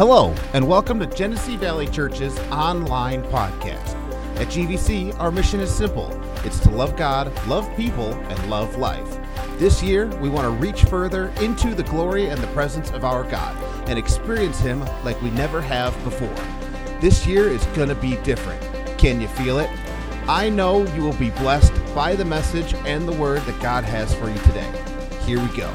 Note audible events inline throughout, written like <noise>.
Hello, and welcome to Genesee Valley Church's online podcast. At GVC, our mission is simple it's to love God, love people, and love life. This year, we want to reach further into the glory and the presence of our God and experience Him like we never have before. This year is going to be different. Can you feel it? I know you will be blessed by the message and the word that God has for you today. Here we go.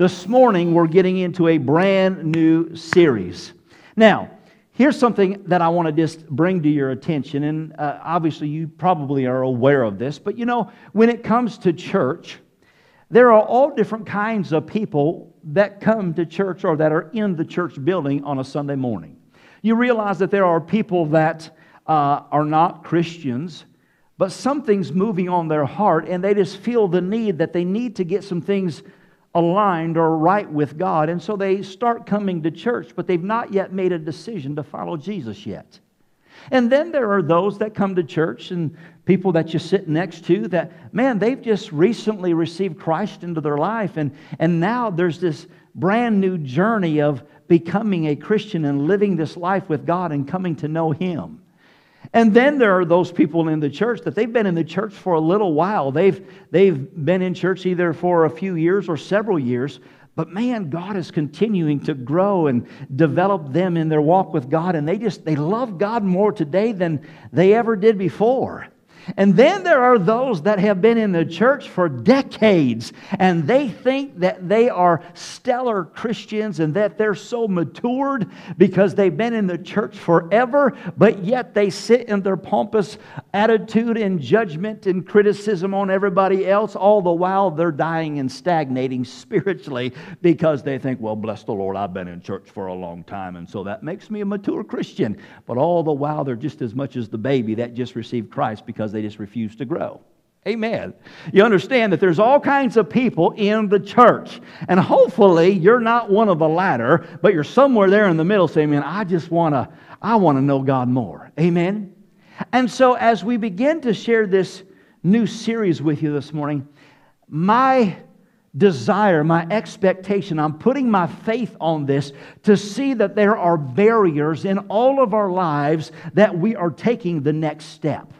This morning, we're getting into a brand new series. Now, here's something that I want to just bring to your attention, and uh, obviously, you probably are aware of this, but you know, when it comes to church, there are all different kinds of people that come to church or that are in the church building on a Sunday morning. You realize that there are people that uh, are not Christians, but something's moving on their heart, and they just feel the need that they need to get some things aligned or right with God. And so they start coming to church, but they've not yet made a decision to follow Jesus yet. And then there are those that come to church and people that you sit next to that, man, they've just recently received Christ into their life. And, and now there's this brand new journey of becoming a Christian and living this life with God and coming to know Him. And then there are those people in the church that they've been in the church for a little while. They've, they've been in church either for a few years or several years, but man, God is continuing to grow and develop them in their walk with God, and they just they love God more today than they ever did before. And then there are those that have been in the church for decades and they think that they are stellar Christians and that they're so matured because they've been in the church forever, but yet they sit in their pompous attitude and judgment and criticism on everybody else, all the while they're dying and stagnating spiritually because they think, well, bless the Lord, I've been in church for a long time, and so that makes me a mature Christian. But all the while they're just as much as the baby that just received Christ because they they just refuse to grow. Amen. You understand that there's all kinds of people in the church. And hopefully you're not one of the latter, but you're somewhere there in the middle saying, man, I just want to, I want to know God more. Amen. And so as we begin to share this new series with you this morning, my desire, my expectation, I'm putting my faith on this to see that there are barriers in all of our lives that we are taking the next step.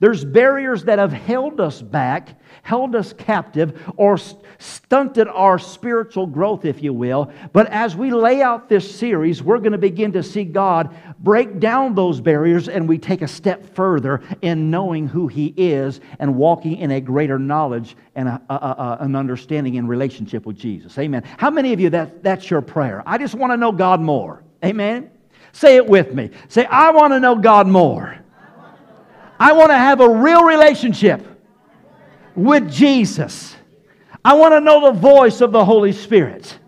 There's barriers that have held us back, held us captive, or stunted our spiritual growth, if you will. But as we lay out this series, we're going to begin to see God break down those barriers and we take a step further in knowing who He is and walking in a greater knowledge and a, a, a, an understanding in relationship with Jesus. Amen. How many of you that, that's your prayer? I just want to know God more. Amen. Say it with me. Say, I want to know God more. I want to have a real relationship with Jesus. I want to know the voice of the Holy Spirit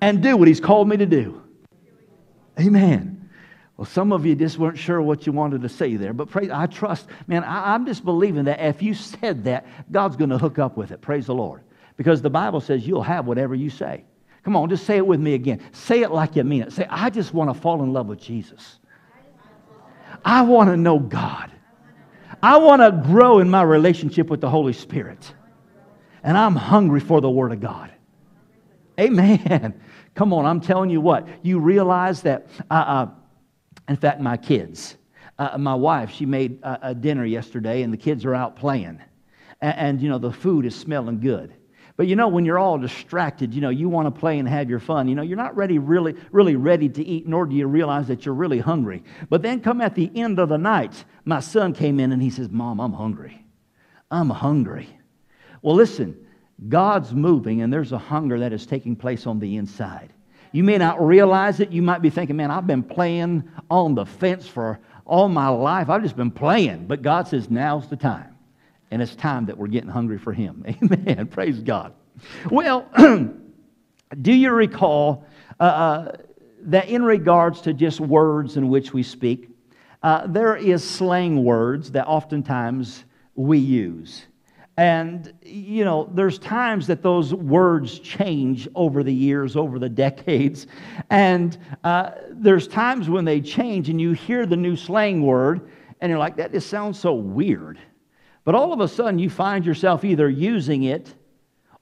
and do what He's called me to do. Amen. Well, some of you just weren't sure what you wanted to say there, but praise, I trust, man, I, I'm just believing that if you said that, God's going to hook up with it. Praise the Lord. Because the Bible says you'll have whatever you say. Come on, just say it with me again. Say it like you mean it. Say, I just want to fall in love with Jesus. I want to know God. I want to grow in my relationship with the Holy Spirit. And I'm hungry for the Word of God. Amen. <laughs> Come on, I'm telling you what. You realize that, uh, uh, in fact, my kids, uh, my wife, she made a, a, dinner yesterday, and the kids are out playing. And, and, you know, the food is smelling good. But you know, when you're all distracted, you know, you want to play and have your fun. You know, you're not ready, really, really ready to eat, nor do you realize that you're really hungry. But then come at the end of the night, my son came in and he says, Mom, I'm hungry. I'm hungry. Well, listen, God's moving and there's a hunger that is taking place on the inside. You may not realize it. You might be thinking, man, I've been playing on the fence for all my life. I've just been playing. But God says, now's the time. And it's time that we're getting hungry for Him. <laughs> Amen. Praise God. Well, <clears throat> do you recall uh, uh, that in regards to just words in which we speak, uh, there is slang words that oftentimes we use. And, you know, there's times that those words change over the years, over the <laughs> decades. And uh, there's times when they change and you hear the new slang word and you're like, that just sounds so weird. But all of a sudden, you find yourself either using it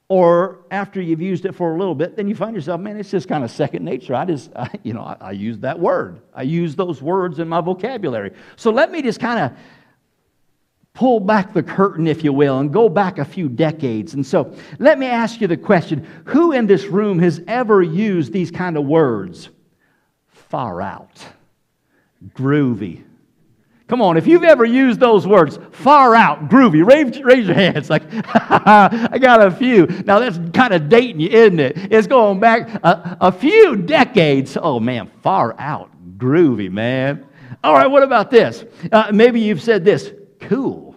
or after you've used it for a little bit, then you find yourself, man, it's just kind of second nature. I just, I, you know, I, I use that word. I use those words in my vocabulary. So let me just kind of pull back the curtain, if you will, and go back a few decades. And so let me ask you the question who in this room has ever used these kind of words? Far out, groovy, Come on, if you've ever used those words, far out, groovy, raise, raise your hands. Like, <laughs> I got a few. Now, that's kind of dating you, isn't it? It's going back a, a few decades. Oh, man, far out, groovy, man. All right, what about this? Uh, maybe you've said this cool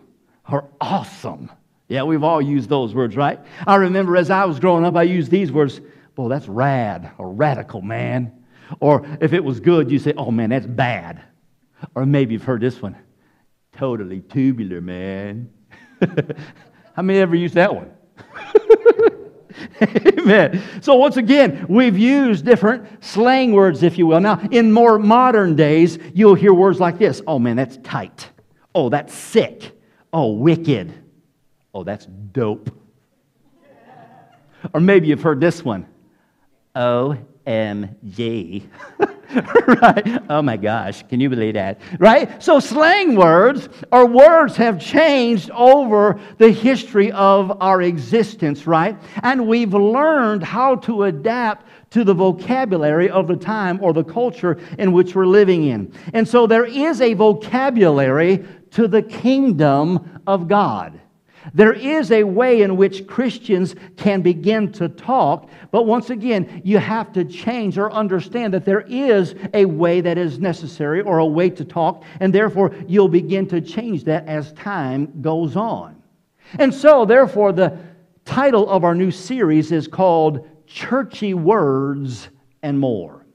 or awesome. Yeah, we've all used those words, right? I remember as I was growing up, I used these words. Boy, that's rad or radical, man. Or if it was good, you say, oh, man, that's bad. Or maybe you've heard this one totally tubular, man. <laughs> How many ever used that one? <laughs> Amen. So, once again, we've used different slang words, if you will. Now, in more modern days, you'll hear words like this Oh, man, that's tight. Oh, that's sick. Oh, wicked. Oh, that's dope. Or maybe you've heard this one oh, OMG. <laughs> right? Oh my gosh, can you believe that? Right? So, slang words or words have changed over the history of our existence, right? And we've learned how to adapt to the vocabulary of the time or the culture in which we're living in. And so, there is a vocabulary to the kingdom of God. There is a way in which Christians can begin to talk, but once again, you have to change or understand that there is a way that is necessary or a way to talk, and therefore you'll begin to change that as time goes on. And so, therefore, the title of our new series is called Churchy Words and More.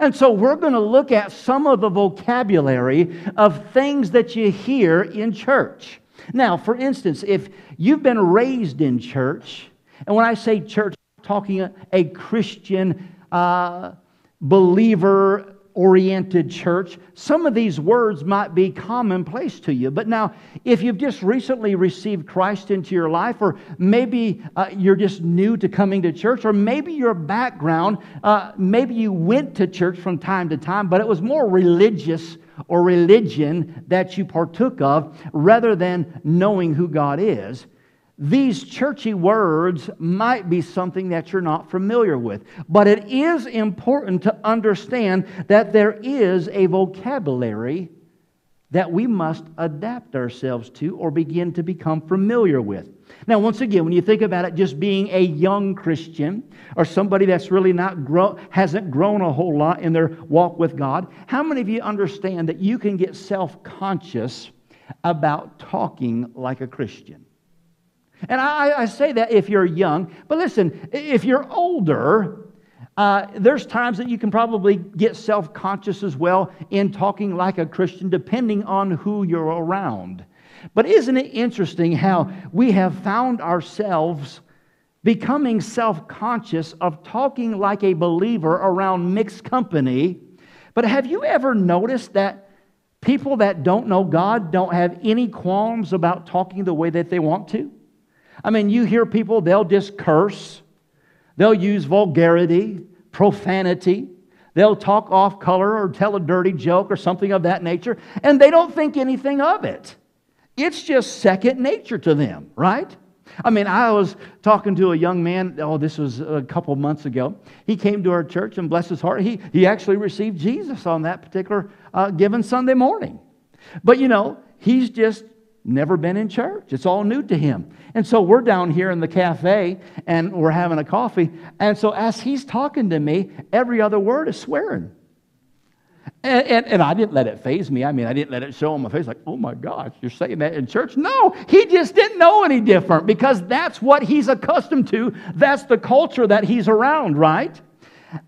And so we're going to look at some of the vocabulary of things that you hear in church. Now, for instance, if you've been raised in church, and when I say church, I'm talking a, Christian uh, believer oriented church, some of these words might be commonplace to you. But now, if you've just recently received Christ into your life, or maybe uh, you're just new to coming to church, or maybe your background, uh, maybe you went to church from time to time, but it was more religious or religion that you partook of rather than knowing who God is these churchy words might be something that you're not familiar with. But it is important to understand that there is a vocabulary that we must adapt ourselves to or begin to become familiar with. Now, once again, when you think about it just being a young Christian or somebody that's really not grow, hasn't grown a whole lot in their walk with God, how many of you understand that you can get self conscious about talking like a Christian? And I, I, say that if you're young, but listen, if you're older, uh, there's times that you can probably get self conscious as well in talking like a Christian, depending on who you're around. But isn't it interesting how we have found ourselves becoming self conscious of talking like a believer around mixed company? But have you ever noticed that people that don't know God don't have any qualms about talking the way that they want to? I mean, you hear people, they'll just curse, they'll use vulgarity, profanity, they'll talk off color or tell a dirty joke or something of that nature, and they don't think anything of it. It's just second nature to them, right? I mean, I was talking to a young man, oh, this was a couple months ago. He came to our church and bless his heart, he, he actually received Jesus on that particular uh, given Sunday morning. But you know, he's just never been in church. It's all new to him. And so we're down here in the cafe and we're having a coffee. And so as he's talking to me, every other word is swearing. And, and, and, I didn't let it faze me. I mean, I didn't let it show on my face, like, oh my gosh, you're saying that in church? No, he just didn't know any different because that's what he's accustomed to. That's the culture that he's around, right?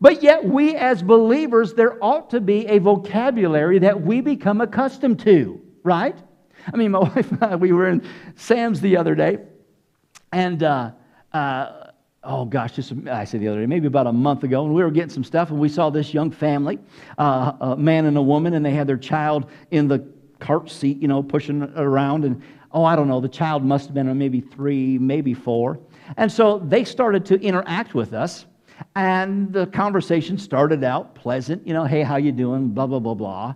But yet, we as believers, there ought to be a vocabulary that we become accustomed to, right? I mean, my <laughs> wife and I, we were in Sam's the other day, and uh, uh, oh gosh, just I said the other day, maybe about a month ago, and we were getting some stuff, and we saw this young family, uh, a man and a woman, and they had their child in the cart seat, you know, pushing around. And oh, I don't know, the child must have been maybe three, maybe four. And so they started to interact with us. And the conversation started out pleasant, you know, hey, how you doing? Blah, blah, blah, blah.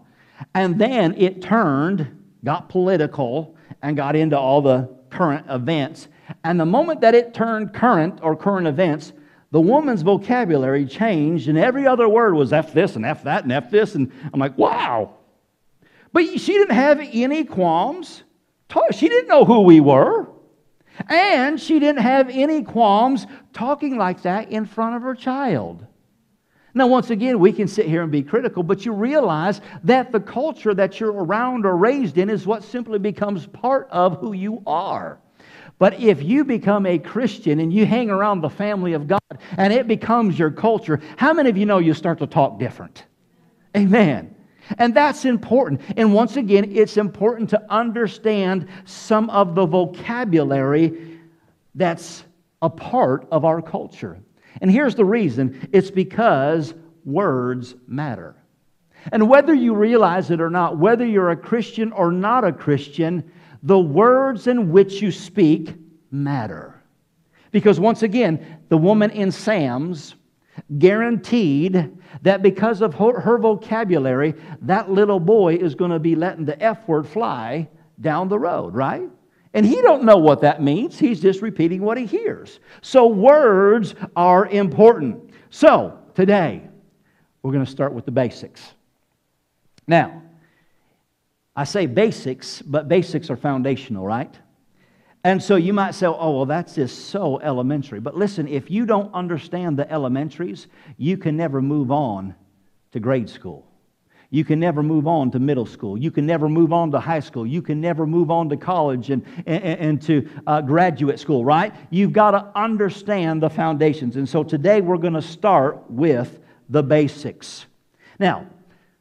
And then it turned, got political, and got into all the current events. And the moment that it turned current or current events, the woman's vocabulary changed, and every other word was F this and F that and F this. And I'm like, wow. But she didn't have any qualms. She didn't know who we were. And she didn't have any qualms talking like that in front of her child. Now, once again, we can sit here and be critical, but you realize that the culture that you're around or raised in is what simply becomes part of who you are. But if you become a Christian and you hang around the family of God and it becomes your culture, how many of you know you start to talk different? Amen. And that's important. And once again, it's important to understand some of the vocabulary that's a part of our culture. And here's the reason it's because words matter. And whether you realize it or not, whether you're a Christian or not a Christian, the words in which you speak matter. Because once again, the woman in Sam's guaranteed that because of her, vocabulary, that little boy is going to be letting the F word fly down the road, right? And he don't know what that means. He's just repeating what he hears. So words are important. So today, we're going to start with the basics. Now, I say basics, but basics are foundational, right? And so you might say, oh, well, that's just so elementary. But listen, if you don't understand the elementaries, you can never move on to grade school. You can never move on to middle school. You can never move on to high school. You can never move on to college and, and, and to uh, graduate school, right? You've got to understand the foundations. And so today we're going to start with the basics. Now,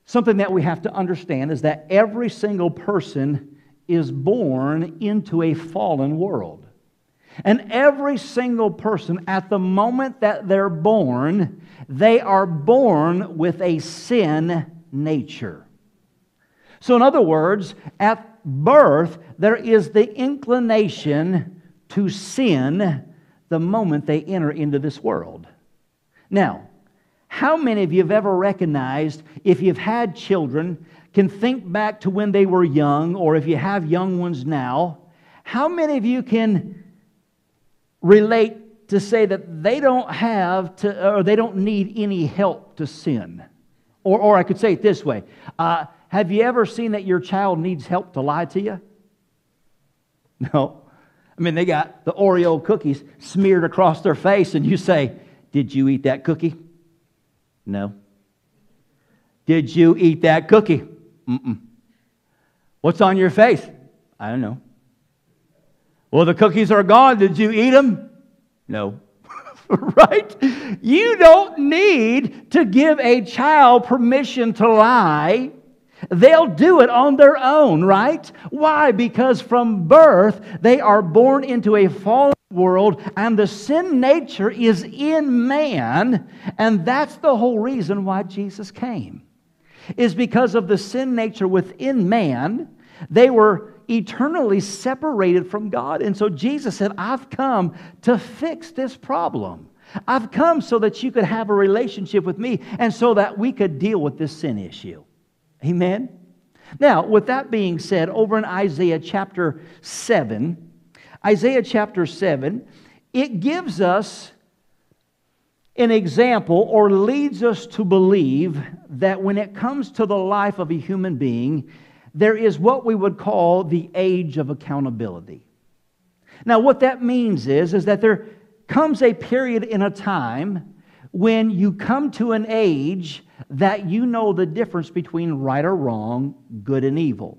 something that we have to understand is that every single person is born into a fallen world. And every single person, at the moment that they're born, they are born with a sin nature. So, in other words, at birth, there is the inclination to sin the moment they enter into this world. Now, how many of you have ever recognized if you've had children, can think back to when they were young, or if you have young ones now, how many of you can relate to say that they don't have to, or they don't need any help to sin? Or, or I could say it this way uh, Have you ever seen that your child needs help to lie to you? <laughs> No. I mean, they got the Oreo cookies smeared across their face, and you say, Did you eat that cookie? No. Did you eat that cookie? Mm-mm. What's on your face? I don't know. Well, the cookies are gone. Did you eat them? No. <laughs> right? You don't need to give a child permission to lie. They'll do it on their own, right? Why? Because from birth, they are born into a fallen world, and the sin nature is in man, and that's the whole reason why Jesus came. Is because of the sin nature within man, they were eternally separated from God. And so Jesus said, I've come to fix this problem. I've come so that you could have a relationship with me and so that we could deal with this sin issue. Amen? Now, with that being said, over in Isaiah chapter 7, Isaiah chapter 7, it gives us an example or leads us to believe that when it comes to the life of a human being, there is what we would call the age of accountability. Now, what that means is, is that there comes a period in a time when you come to an age that you know the difference between right or wrong, good and evil.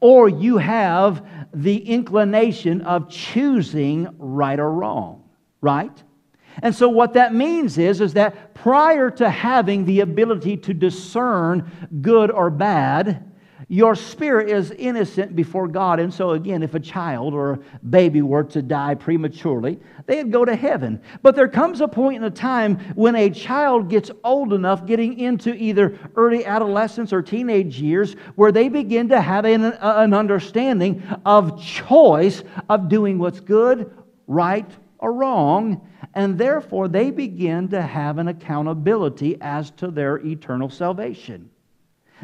Or you have the inclination of choosing right or wrong, right? And so what that means is, is that prior to having the ability to discern good or bad, your spirit is innocent before God. And so, again, if a child or a baby were to die prematurely, they'd go to heaven. But there comes a point in a time when a child gets old enough, getting into either early adolescence or teenage years, where they begin to have an, an understanding of choice of doing what's good, right, or wrong. And therefore, they begin to have an accountability as to their eternal salvation.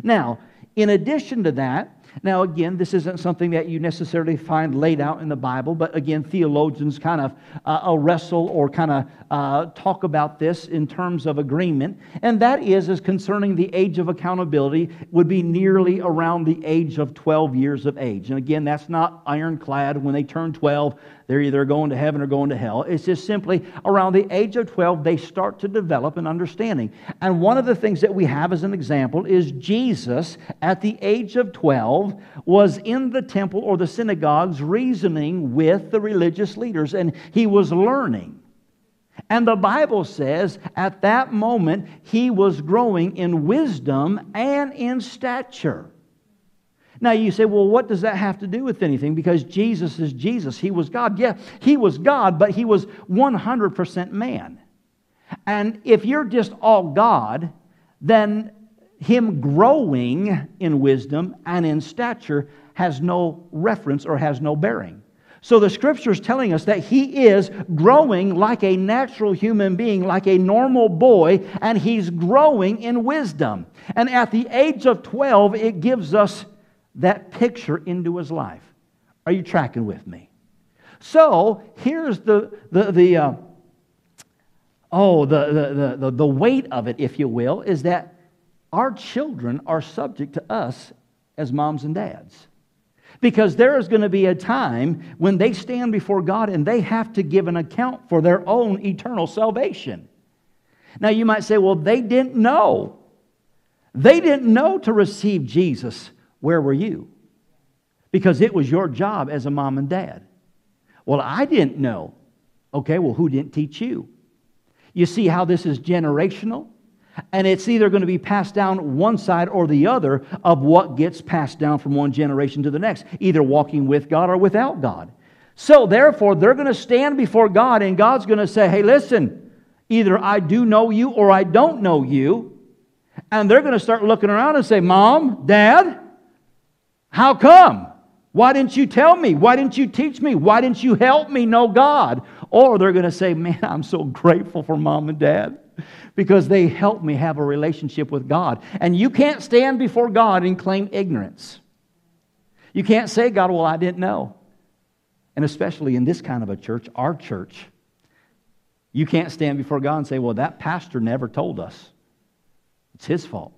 Now, in addition to that, now again, this isn't something that you necessarily find laid out in the Bible, but again, theologians kind of uh, wrestle or kind of uh, talk about this in terms of agreement, and that is, is concerning the age of accountability would be nearly around the age of 12 years of age. And again, that's not ironclad. When they turn 12, they're either going to heaven or going to hell. It's just simply around the age of 12, they start to develop an understanding. And one of the things that we have as an example is Jesus, at the age of 12, was in the temple or the synagogues reasoning with the religious leaders, and he was learning. And the Bible says at that moment he was growing in wisdom and in stature. Now you say, well, what does that have to do with anything? Because Jesus is Jesus. He was God. Yeah, he was God, but he was 100% man. And if you're just all God, then him growing in wisdom and in stature has no reference or has no bearing. So the scripture is telling us that he is growing like a natural human being, like a normal boy, and he's growing in wisdom. And at the age of 12, it gives us that picture into his life. Are you tracking with me? So here's the, the, the uh, oh, the, the, the, the weight of it, if you will, is that our children are subject to us as moms and dads. Because there is going to be a time when they stand before God and they have to give an account for their own eternal salvation. Now, you might say, well, they didn't know. They didn't know to receive Jesus where were you? Because it was your job as a mom and dad. Well, I didn't know. Okay, well, who didn't teach you? You see how this is generational? And it's either going to be passed down one side or the other of what gets passed down from one generation to the next, either walking with God or without God. So, therefore, they're going to stand before God, and God's going to say, Hey, listen, either I do know you or I don't know you. And they're going to start looking around and say, Mom, Dad, how come? Why didn't you tell me? Why didn't you teach me? Why didn't you help me know God? Or they're going to say, Man, I'm so grateful for mom and dad because they helped me have a relationship with God. And you can't stand before God and claim ignorance. You can't say, God, well, I didn't know. And especially in this kind of a church, our church, you can't stand before God and say, well, that pastor never told us. It's his fault.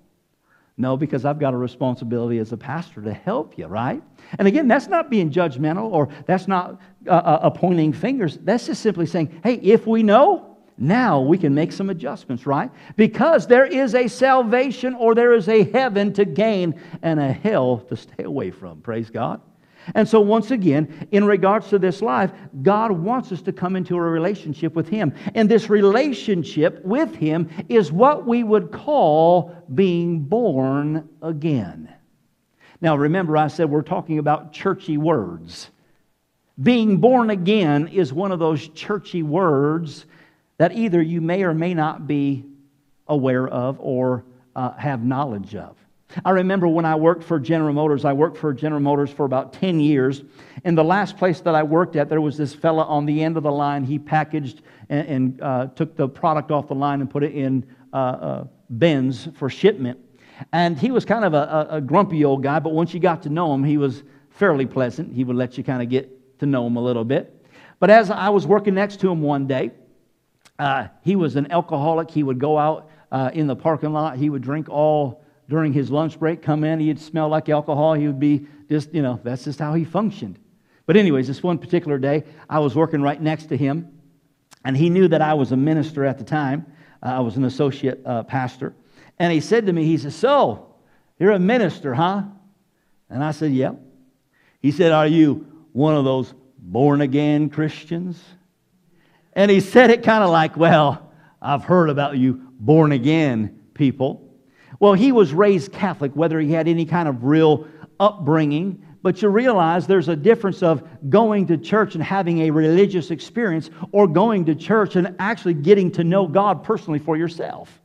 No, because I've got a responsibility as a pastor to help you, right? And again, that's not being judgmental or that's not uh, uh, pointing fingers. That's just simply saying, hey, if we know, now we can make some adjustments, right? Because there is a salvation or there is a heaven to gain and a hell to stay away from. Praise God. And so, once again, in regards to this life, God wants us to come into a relationship with Him. And this relationship with Him is what we would call being born again. Now, remember, I said we're talking about churchy words. Being born again is one of those churchy words that either you may or may not be aware of or uh, have knowledge of. I remember when I worked for General Motors, I worked for General Motors for about 10 years. In the last place that I worked at, there was this fella on the end of the line. He packaged and, and uh, took the product off the line and put it in uh, uh, bins for shipment. And he was kind of a, a, grumpy old guy, but once you got to know him, he was fairly pleasant. He would let you kind of get to know him a little bit. But as I was working next to him one day, uh, he was an alcoholic. He would go out uh, in the parking lot, he would drink all during his lunch break, come in, he'd smell like alcohol. He would be just, you know, that's just how he functioned. But, anyways, this one particular day, I was working right next to him, and he knew that I was a minister at the time. Uh, I was an associate uh, pastor. And he said to me, he said, So, you're a minister, huh? And I said, Yep. He said, Are you one of those born again Christians? And he said it kind of like, Well, I've heard about you born again people. Well, he was raised Catholic, whether he had any kind of real upbringing, but you realize there's a difference of going to church and having a religious experience or going to church and actually getting to know God personally for yourself.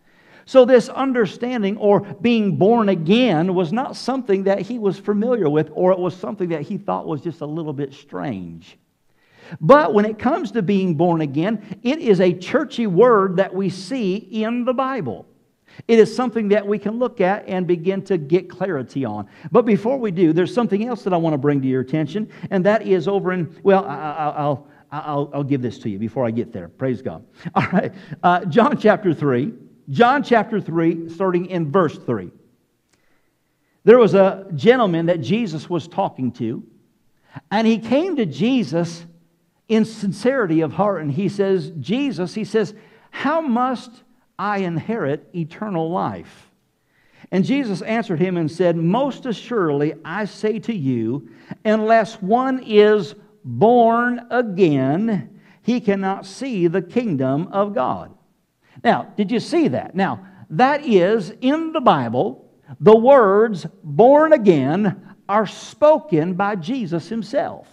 So, this understanding or being born again was not something that he was familiar with, or it was something that he thought was just a little bit strange. But when it comes to being born again, it is a churchy word that we see in the Bible. It is something that we can look at and begin to get clarity on. But before we do, there's something else that I want to bring to your attention, and that is over in, well, I, will I'll, I'll give this to you before I get there. Praise God. <laughs> All right. Uh, John chapter 3. John chapter 3, starting in verse 3. There was a gentleman that Jesus was talking to, and he came to Jesus in sincerity of heart, and he says, Jesus, he says, How must I inherit eternal life? And Jesus answered him and said, Most assuredly, I say to you, unless one is born again, he cannot see the kingdom of God. Now, did you see that? Now, that is in the Bible, the words born again are spoken by Jesus himself.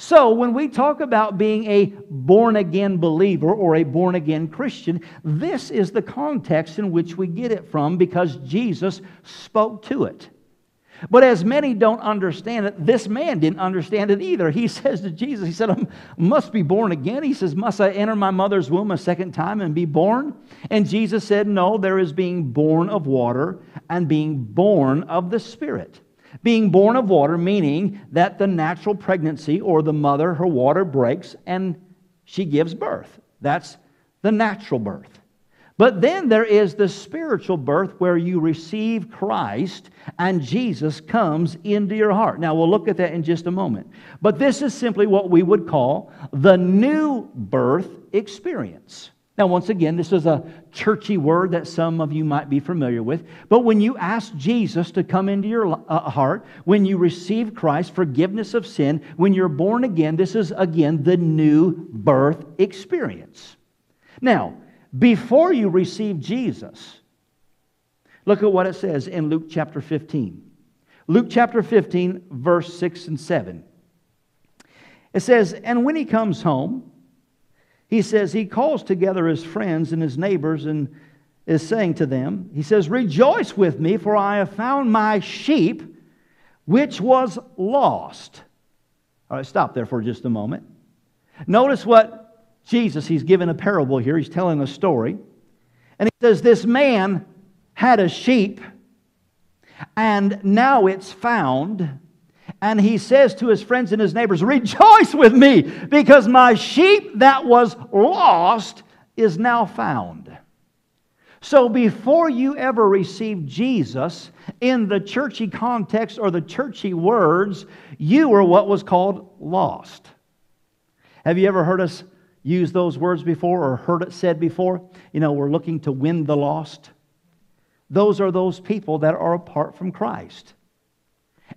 So, when we talk about being a born again believer or a born again Christian, this is the context in which we get it from because Jesus spoke to it. But as many don't understand it, this man didn't understand it either. He <laughs> says to Jesus, He said, I must be born again. He says, Must I enter my mother's womb a second time and be born? And Jesus said, No, there is being born of water and being born of the Spirit. Being born of water, meaning that the natural pregnancy or the mother, her water breaks and she gives birth. That's the natural birth. But then there is the spiritual birth where you receive Christ and Jesus comes into your heart. Now, we'll look at that in just a moment. But this is simply what we would call the new birth experience. Now, once again, this is a churchy word that some of you might be familiar with. But when you ask Jesus to come into your uh, heart, when you receive Christ, forgiveness of sin, when you're born again, this is again the new birth experience. Now, before you receive Jesus, look at what it says in Luke chapter 15. Luke chapter 15, verse 6 and 7. It says, And when he comes home, he says he calls together his friends and his neighbors and is saying to them, He says, Rejoice with me, for I have found my sheep which was lost. All right, stop there for just a moment. Notice what Jesus, he's given a parable here, he's telling a story. And he says, This man had a sheep, and now it's found and he says to his friends and his neighbors, Rejoice with me, because my sheep that was lost is now found. So, before you ever receive Jesus in the churchy context or the churchy words, you were what was called lost. Have you ever heard us use those words before or heard it said before? You know, we're looking to win the lost. Those are those people that are apart from Christ.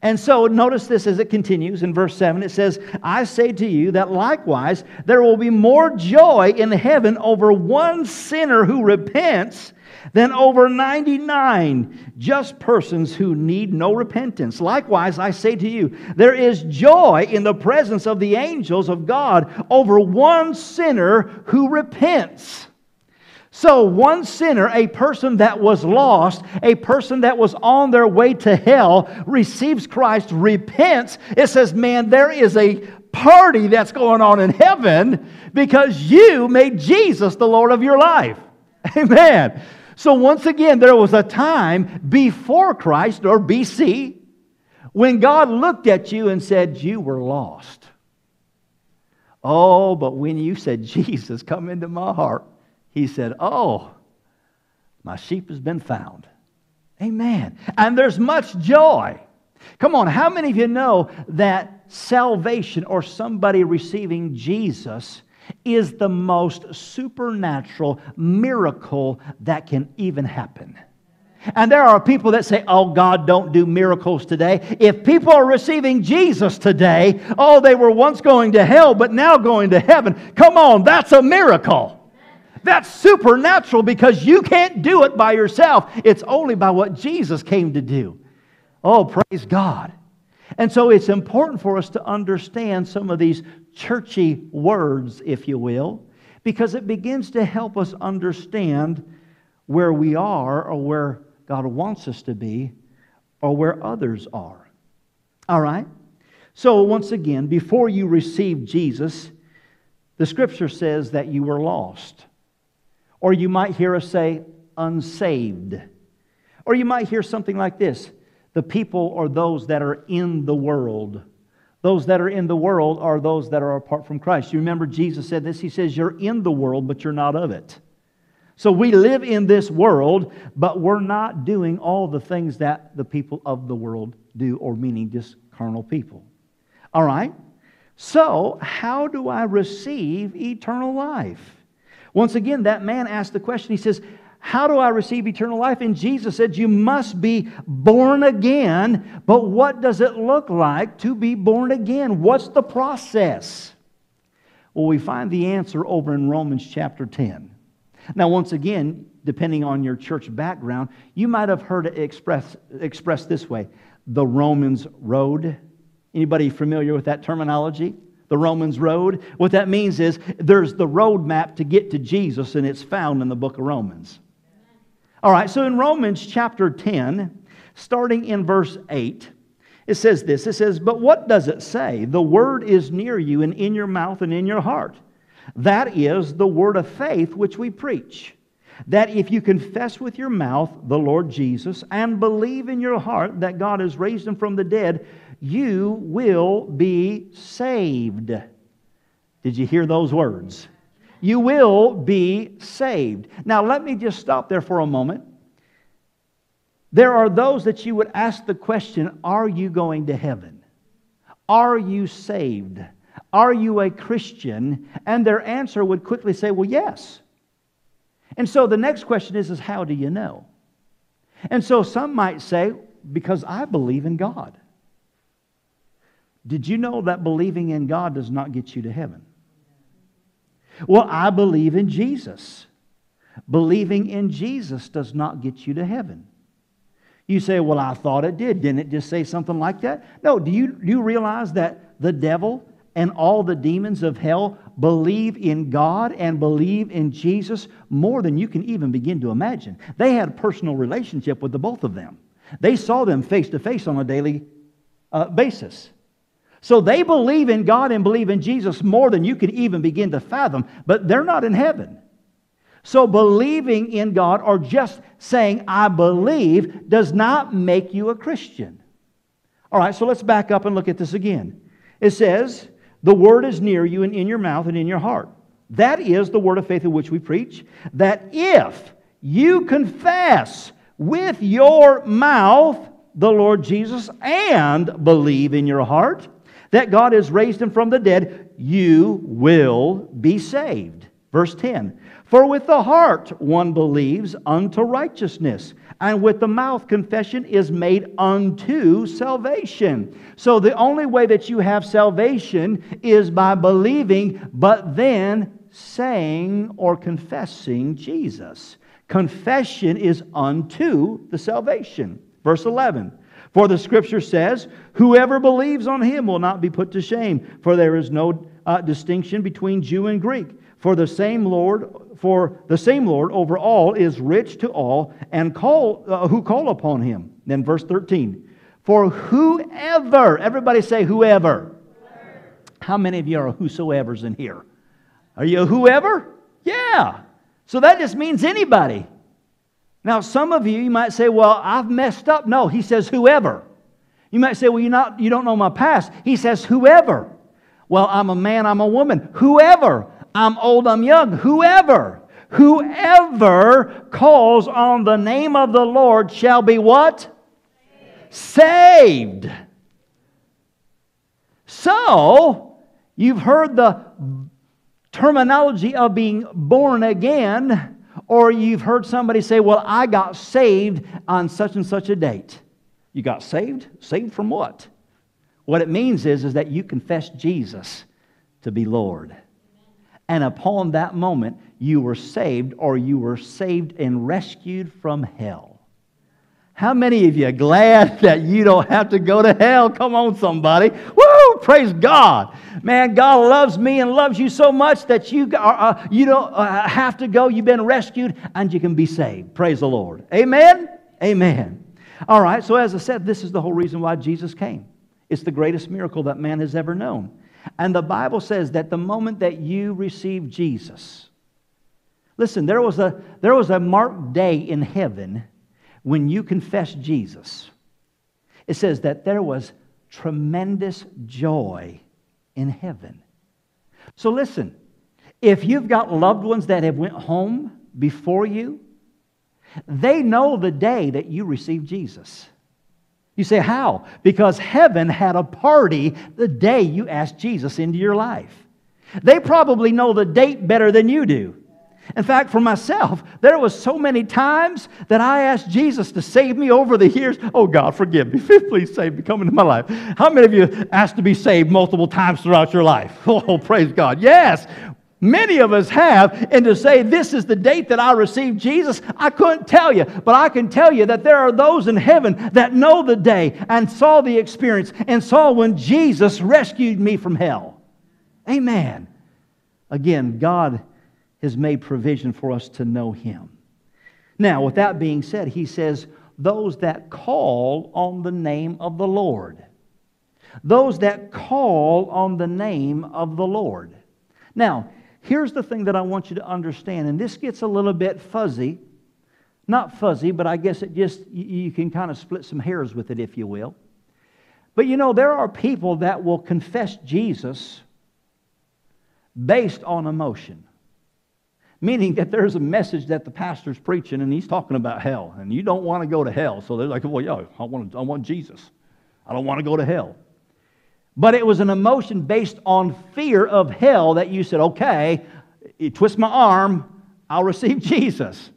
And so notice this as it continues in verse 7. It says, I say to you that likewise there will be more joy in heaven over one sinner who repents than over 99 just persons who need no repentance. Likewise, I say to you, there is joy in the presence of the angels of God over one sinner who repents. So, one sinner, a person that was lost, a person that was on their way to hell, receives Christ, repents. It says, Man, there is a party that's going on in heaven because you made Jesus the Lord of your life. <laughs> Amen. So, once again, there was a time before Christ or BC when God looked at you and said, You were lost. Oh, but when you said, Jesus, come into my heart, he said, Oh, my sheep has been found. Amen. And there's much joy. Come on, how many of you know that salvation or somebody receiving Jesus is the most supernatural miracle that can even happen? And there are people that say, oh, God, don't do miracles today. If people are receiving Jesus today, oh, they were once going to hell, but now going to heaven. Come on, that's a miracle. That's supernatural because you can't do it by yourself. It's only by what Jesus came to do. Oh, praise God. And so it's important for us to understand some of these churchy words, if you will, because it begins to help us understand where we are or where God wants us to be or where others are. All right? So, once again, before you received Jesus, the scripture says that you were lost. Or you might hear us say, unsaved. Or you might hear something like this the people are those that are in the world. Those that are in the world are those that are apart from Christ. You remember Jesus said this? He says, You're in the world, but you're not of it. So we live in this world, but we're not doing all the things that the people of the world do, or meaning just carnal people. All right? So, how do I receive eternal life? Once again, that man asked the question. He says, How do I receive eternal life? And Jesus said, You must be born again. But what does it look like to be born again? What's the process? Well, we find the answer over in Romans chapter 10. Now, once again, depending on your church background, you might have heard it expressed expressed this way the Romans road. Anybody familiar with that terminology? The Romans road? What that means is there's the roadmap to get to Jesus, and it's found in the book of Romans. All right, so in Romans chapter 10, starting in verse 8, it says this It says, But what does it say? The word is near you and in your mouth and in your heart. That is the word of faith which we preach. That if you confess with your mouth the Lord Jesus and believe in your heart that God has raised him from the dead, you will be saved. Did you hear those words? You will be saved. Now, let me just stop there for a moment. There are those that you would ask the question Are you going to heaven? Are you saved? Are you a Christian? And their answer would quickly say, Well, yes. And so the next question is, is How do you know? And so some might say, Because I believe in God. Did you know that believing in God does not get you to heaven? Well, I believe in Jesus. Believing in Jesus does not get you to heaven. You say, Well, I thought it did. Didn't it just say something like that? No, do you, do you realize that the devil and all the demons of hell believe in God and believe in Jesus more than you can even begin to imagine? They had a personal relationship with the both of them, they saw them face to face on a daily uh, basis. So they believe in God and believe in Jesus more than you can even begin to fathom, but they're not in heaven. So believing in God or just saying, I believe, does not make you a Christian. All right, so let's back up and look at this again. It says, The word is near you and in your mouth and in your heart. That is the word of faith in which we preach, that if you confess with your mouth the Lord Jesus and believe in your heart that God has raised him from the dead, you will be saved. Verse 10 For with the heart one believes unto righteousness, and with the mouth confession is made unto salvation. So the only way that you have salvation is by believing, but then saying or confessing Jesus. Confession is unto the salvation. Verse 11 for the scripture says, Whoever believes on him will not be put to shame, for there is no uh, distinction between Jew and Greek. For the same Lord, for the same Lord over all is rich to all, and call uh, who call upon him. Then verse 13. For whoever, everybody say whoever. How many of you are whosoever's in here? Are you whoever? Yeah. So that just means anybody. Now, some of you, you might say, well, I've messed up. No, he says, whoever. You might say, well, you're not, you don't know my past. He says, whoever. Well, I'm a man, I'm a woman. Whoever. I'm old, I'm young. Whoever. Whoever calls on the name of the Lord shall be what? Saved. Saved. So, you've heard the terminology of being born again or you've heard somebody say, Well, I got saved on such and such a date. You got saved? Saved from what? What it means is, is that you confessed Jesus to be Lord. And upon that moment, you were saved, or you were saved and rescued from hell. How many of you are glad <laughs> that you don't have to go to hell? Come on, somebody. Woo! Praise God. Man, God loves me and loves you so much that you, are, uh, you don't uh, have to go. You've been rescued and you can be saved. Praise the Lord. Amen? Amen. All right, so as I said, this is the whole reason why Jesus came. It's the greatest miracle that man has ever known. And the Bible says that the moment that you receive Jesus, listen, there was a, there was a marked day in heaven when you confessed Jesus, it says that there was tremendous joy in heaven. So listen, if you've got loved ones that have went home before you, they know the day that you received Jesus. You say, how? Because heaven had a party the day you asked Jesus into your life. They probably know the date better than you do. In fact, for myself, there was so many times that I asked Jesus to save me over the years. Oh God, forgive me. <laughs> Please save me. Come into my life. How many of you asked to be saved multiple times throughout your life? <laughs> Oh, praise God. Yes. Many of us have, and to say this is the date that I received Jesus, I couldn't tell you, but I can tell you that there are those in heaven that know the day and saw the experience and saw when Jesus rescued me from hell. Amen. Again, God has made provision for us to know him. Now, with that being said, he says, Those that call on the name of the Lord. Those that call on the name of the Lord. Now, here's the thing that I want you to understand, and this gets a little bit fuzzy. Not fuzzy, but I guess it just, you can kind of split some hairs with it, if you will. But you know, there are people that will confess Jesus based on emotion. Meaning that there's a message that the pastor's preaching and he's talking about hell, and you don't want to go to hell. So they're like, well, yo I want, I want Jesus. I don't want to go to hell. But it was an emotion based on fear of hell that you said, okay, you twist my arm, I'll receive <laughs> Jesus.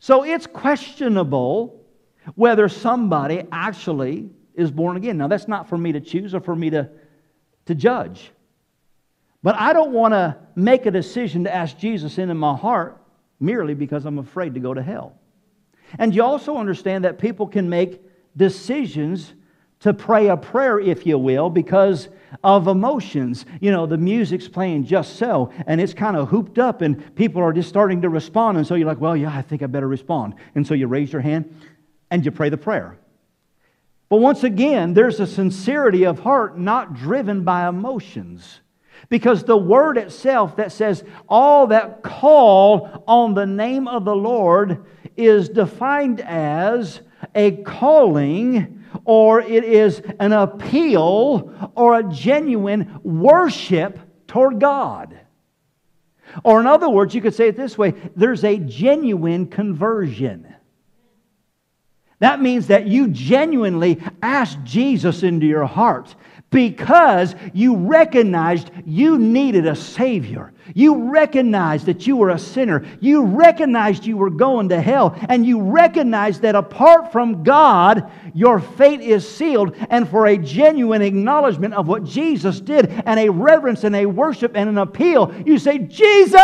So it's questionable whether somebody actually is born again. Now, that's not for me to choose or for me to, to judge. But I don't want to make a decision to ask Jesus into my heart merely because I'm afraid to go to hell. And you also understand that people can make decisions to pray a prayer, if you will, because of emotions. You know, the music's playing just so, and it's kind of hooped up, and people are just starting to respond. And so you're like, well, yeah, I think I better respond. And so you raise your hand and you pray the prayer. But once again, there's a sincerity of heart not driven by emotions. Because the word itself that says, all that call on the name of the Lord is defined as a calling or it is an appeal or a genuine worship toward God. Or, in other words, you could say it this way there's a genuine conversion. That means that you genuinely ask Jesus into your heart because you recognized you needed a Savior. You recognized that you were a sinner. You recognized you were going to hell. And you recognized that apart from God, your fate is sealed. And for a genuine acknowledgement of what Jesus did, and a reverence and a worship and an appeal, you say, Jesus,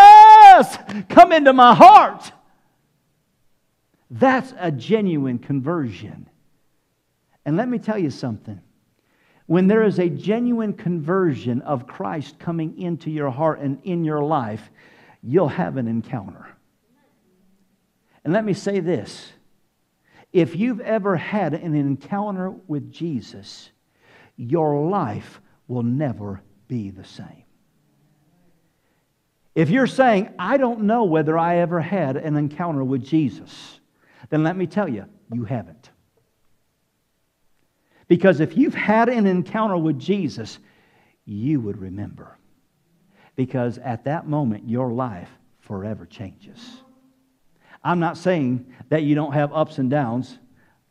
come into my heart. That's a genuine conversion. And let me tell you something when there is a genuine conversion of Christ coming into your heart and in your life, you'll have an encounter. And let me say this if you've ever had an encounter with Jesus, your life will never be the same. If you're saying, I don't know whether I ever had an encounter with Jesus, then let me tell you, you haven't. Because if you've had an encounter with Jesus, you would remember. Because at that moment, your life forever changes. I'm not saying that you don't have ups and downs.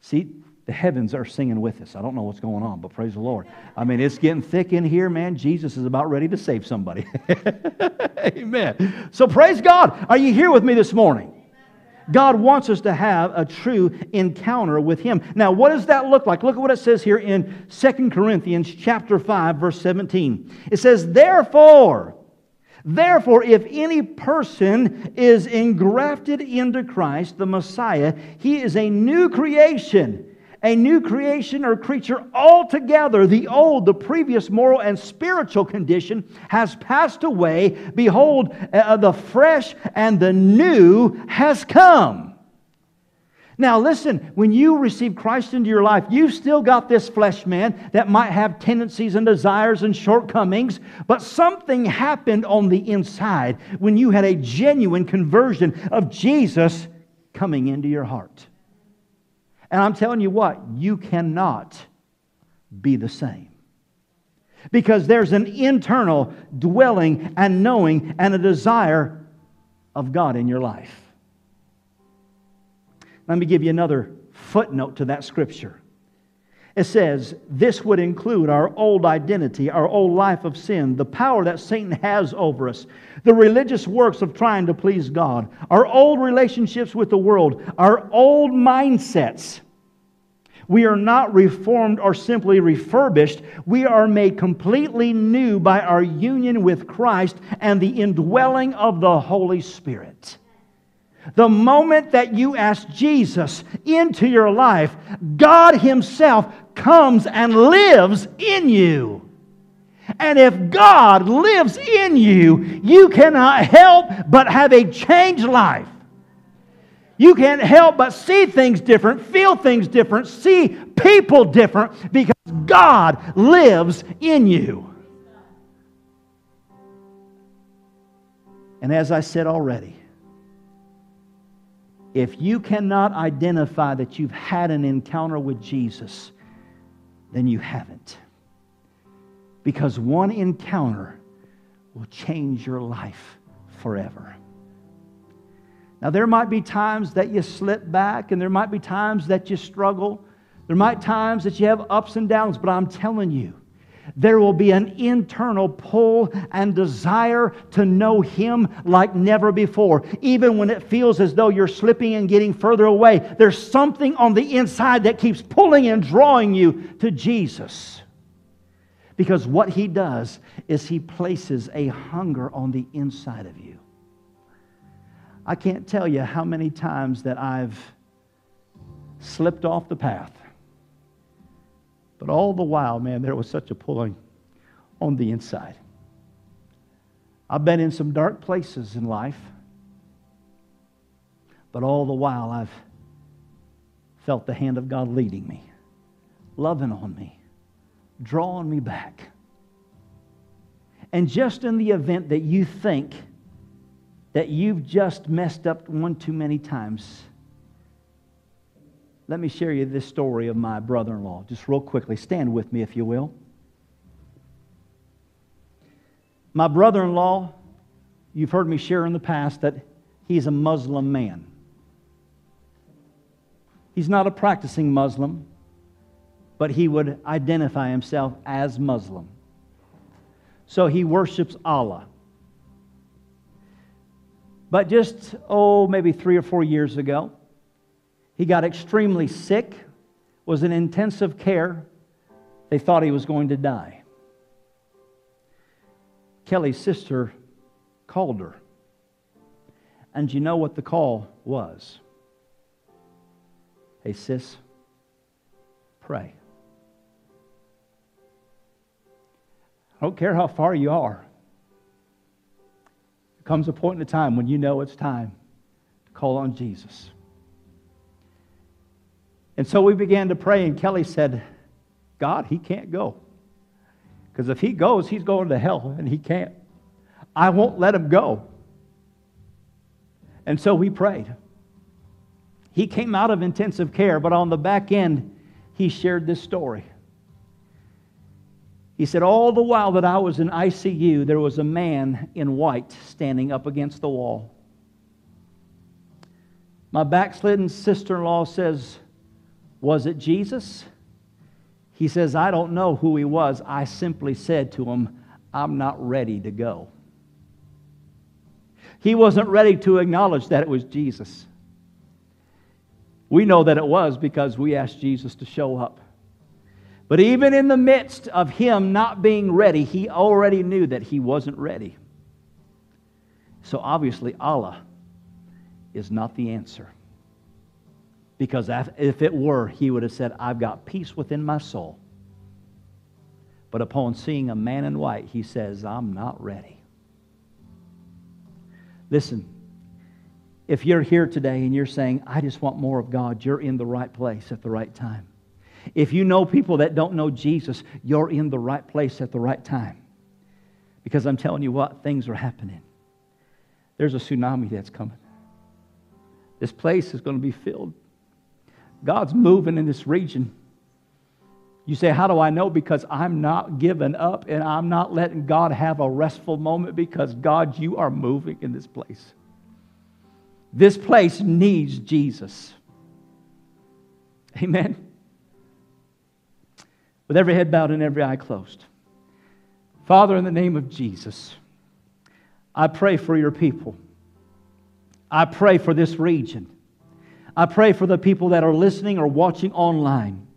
See, the heavens are singing with us. I don't know what's going on, but praise the Lord. I mean, it's getting thick in here, man. Jesus is about ready to save somebody. <laughs> Amen. So praise God. Are you here with me this morning? God wants us to have a true encounter with him. Now, what does that look like? Look at what it says here in 2 Corinthians chapter 5 verse 17. It says, "Therefore, Therefore, if any person is engrafted into Christ, the Messiah, he is a new creation a new creation or creature altogether. The old, the previous moral and spiritual condition has passed away. Behold, uh, the fresh and the new has come. Now, listen, when you receive Christ into your life, you've still got this flesh man that might have tendencies and desires and shortcomings, but something happened on the inside when you had a genuine conversion of Jesus coming into your heart. And I'm telling you what, you cannot be the same. Because there's an internal dwelling and knowing and a desire of God in your life. Let me give you another footnote to that scripture. It says, This would include our old identity, our old life of sin, the power that Satan has over us, the religious works of trying to please God, our old relationships with the world, our old mindsets. We are not reformed or simply refurbished. We are made completely new by our union with Christ and the indwelling of the Holy Spirit. The moment that you ask Jesus into your life, God Himself comes and lives in you. And if God lives in you, you cannot help but have a changed life. You can't help but see things different, feel things different, see people different because God lives in you. And as I said already, if you cannot identify that you've had an encounter with Jesus, then you haven't. Because one encounter will change your life forever. Now, there might be times that you slip back, and there might be times that you struggle. There might times that you have ups and downs, but I'm telling you, there will be an internal pull and desire to know Him like never before. Even when it feels as though you're slipping and getting further away, there's something on the inside that keeps pulling and drawing you to Jesus. Because what He does is He places a hunger on the inside of you. I can't tell you how many times that I've slipped off the path. But all the while, man, there was such a pulling on the inside. I've been in some dark places in life, but all the while I've felt the hand of God leading me, loving on me, drawing me back. And just in the event that you think that you've just messed up one too many times. Let me share you this story of my brother in law, just real quickly. Stand with me, if you will. My brother in law, you've heard me share in the past that he's a Muslim man. He's not a practicing Muslim, but he would identify himself as Muslim. So he worships Allah. But just, oh, maybe three or four years ago, he got extremely sick, was in intensive care. They thought he was going to die. Kelly's sister called her. And you know what the call was? Hey, sis, pray. I don't care how far you are There comes a point in the time when you know it's time to call on Jesus. And so we began to pray, and Kelly said, God, he can't go. Because if he goes, he's going to hell, and he can't. I won't let him go. And so we prayed. He came out of intensive care, but on the back end, he shared this story. He said, All the while that I was in ICU, there was a man in white standing up against the wall. My backslidden sister in law says, Was it Jesus? He says, I don't know who he was. I simply said to him, I'm not ready to go. He wasn't ready to acknowledge that it was Jesus. We know that it was because we asked Jesus to show up. But even in the midst of him not being ready, he already knew that he wasn't ready. So obviously, Allah is not the answer. Because if it were, he would have said, I've got peace within my soul. But upon seeing a man in white, he says, I'm not ready. Listen, if you're here today and you're saying, I just want more of God, you're in the right place at the right time. If you know people that don't know Jesus, you're in the right place at the right time. Because I'm telling you what, things are happening. There's a tsunami that's coming. This place is going to be filled. God's moving in this region. You say, How do I know? Because I'm not giving up and I'm not letting God have a restful moment because, God, you are moving in this place. This place needs Jesus. Amen. With every head bowed and every eye closed. Father, in the name of Jesus, I pray for your people. I pray for this region. I pray for the people that are listening or watching online.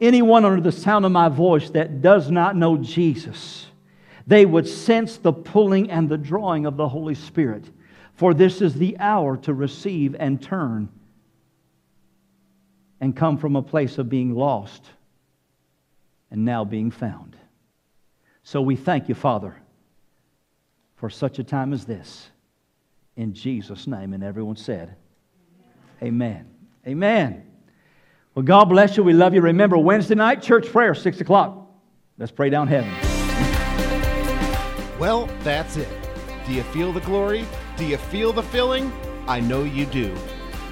Anyone under the sound of my voice that does not know Jesus, they would sense the pulling and the drawing of the Holy Spirit. For this is the hour to receive and turn and come from a place of being lost and now being found. So we thank you, Father, for such a time as this. In Jesus' name. And everyone said, Amen. Amen. Well, God bless you. We love you. Remember, Wednesday night, church prayer, 6 o'clock. Let's pray down heaven. Well, that's it. Do you feel the glory? Do you feel the filling? I know you do.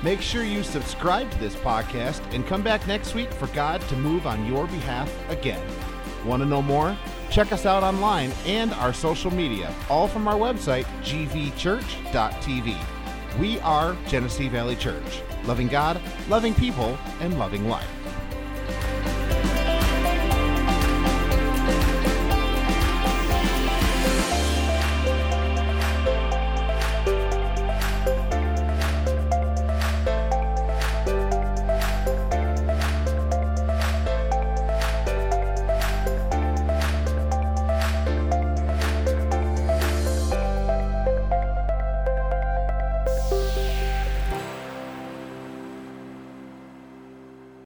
Make sure you subscribe to this podcast and come back next week for God to move on your behalf again. Want to know more? Check us out online and our social media, all from our website, gvchurch.tv. We are Genesee Valley Church, loving God, loving people, and loving life.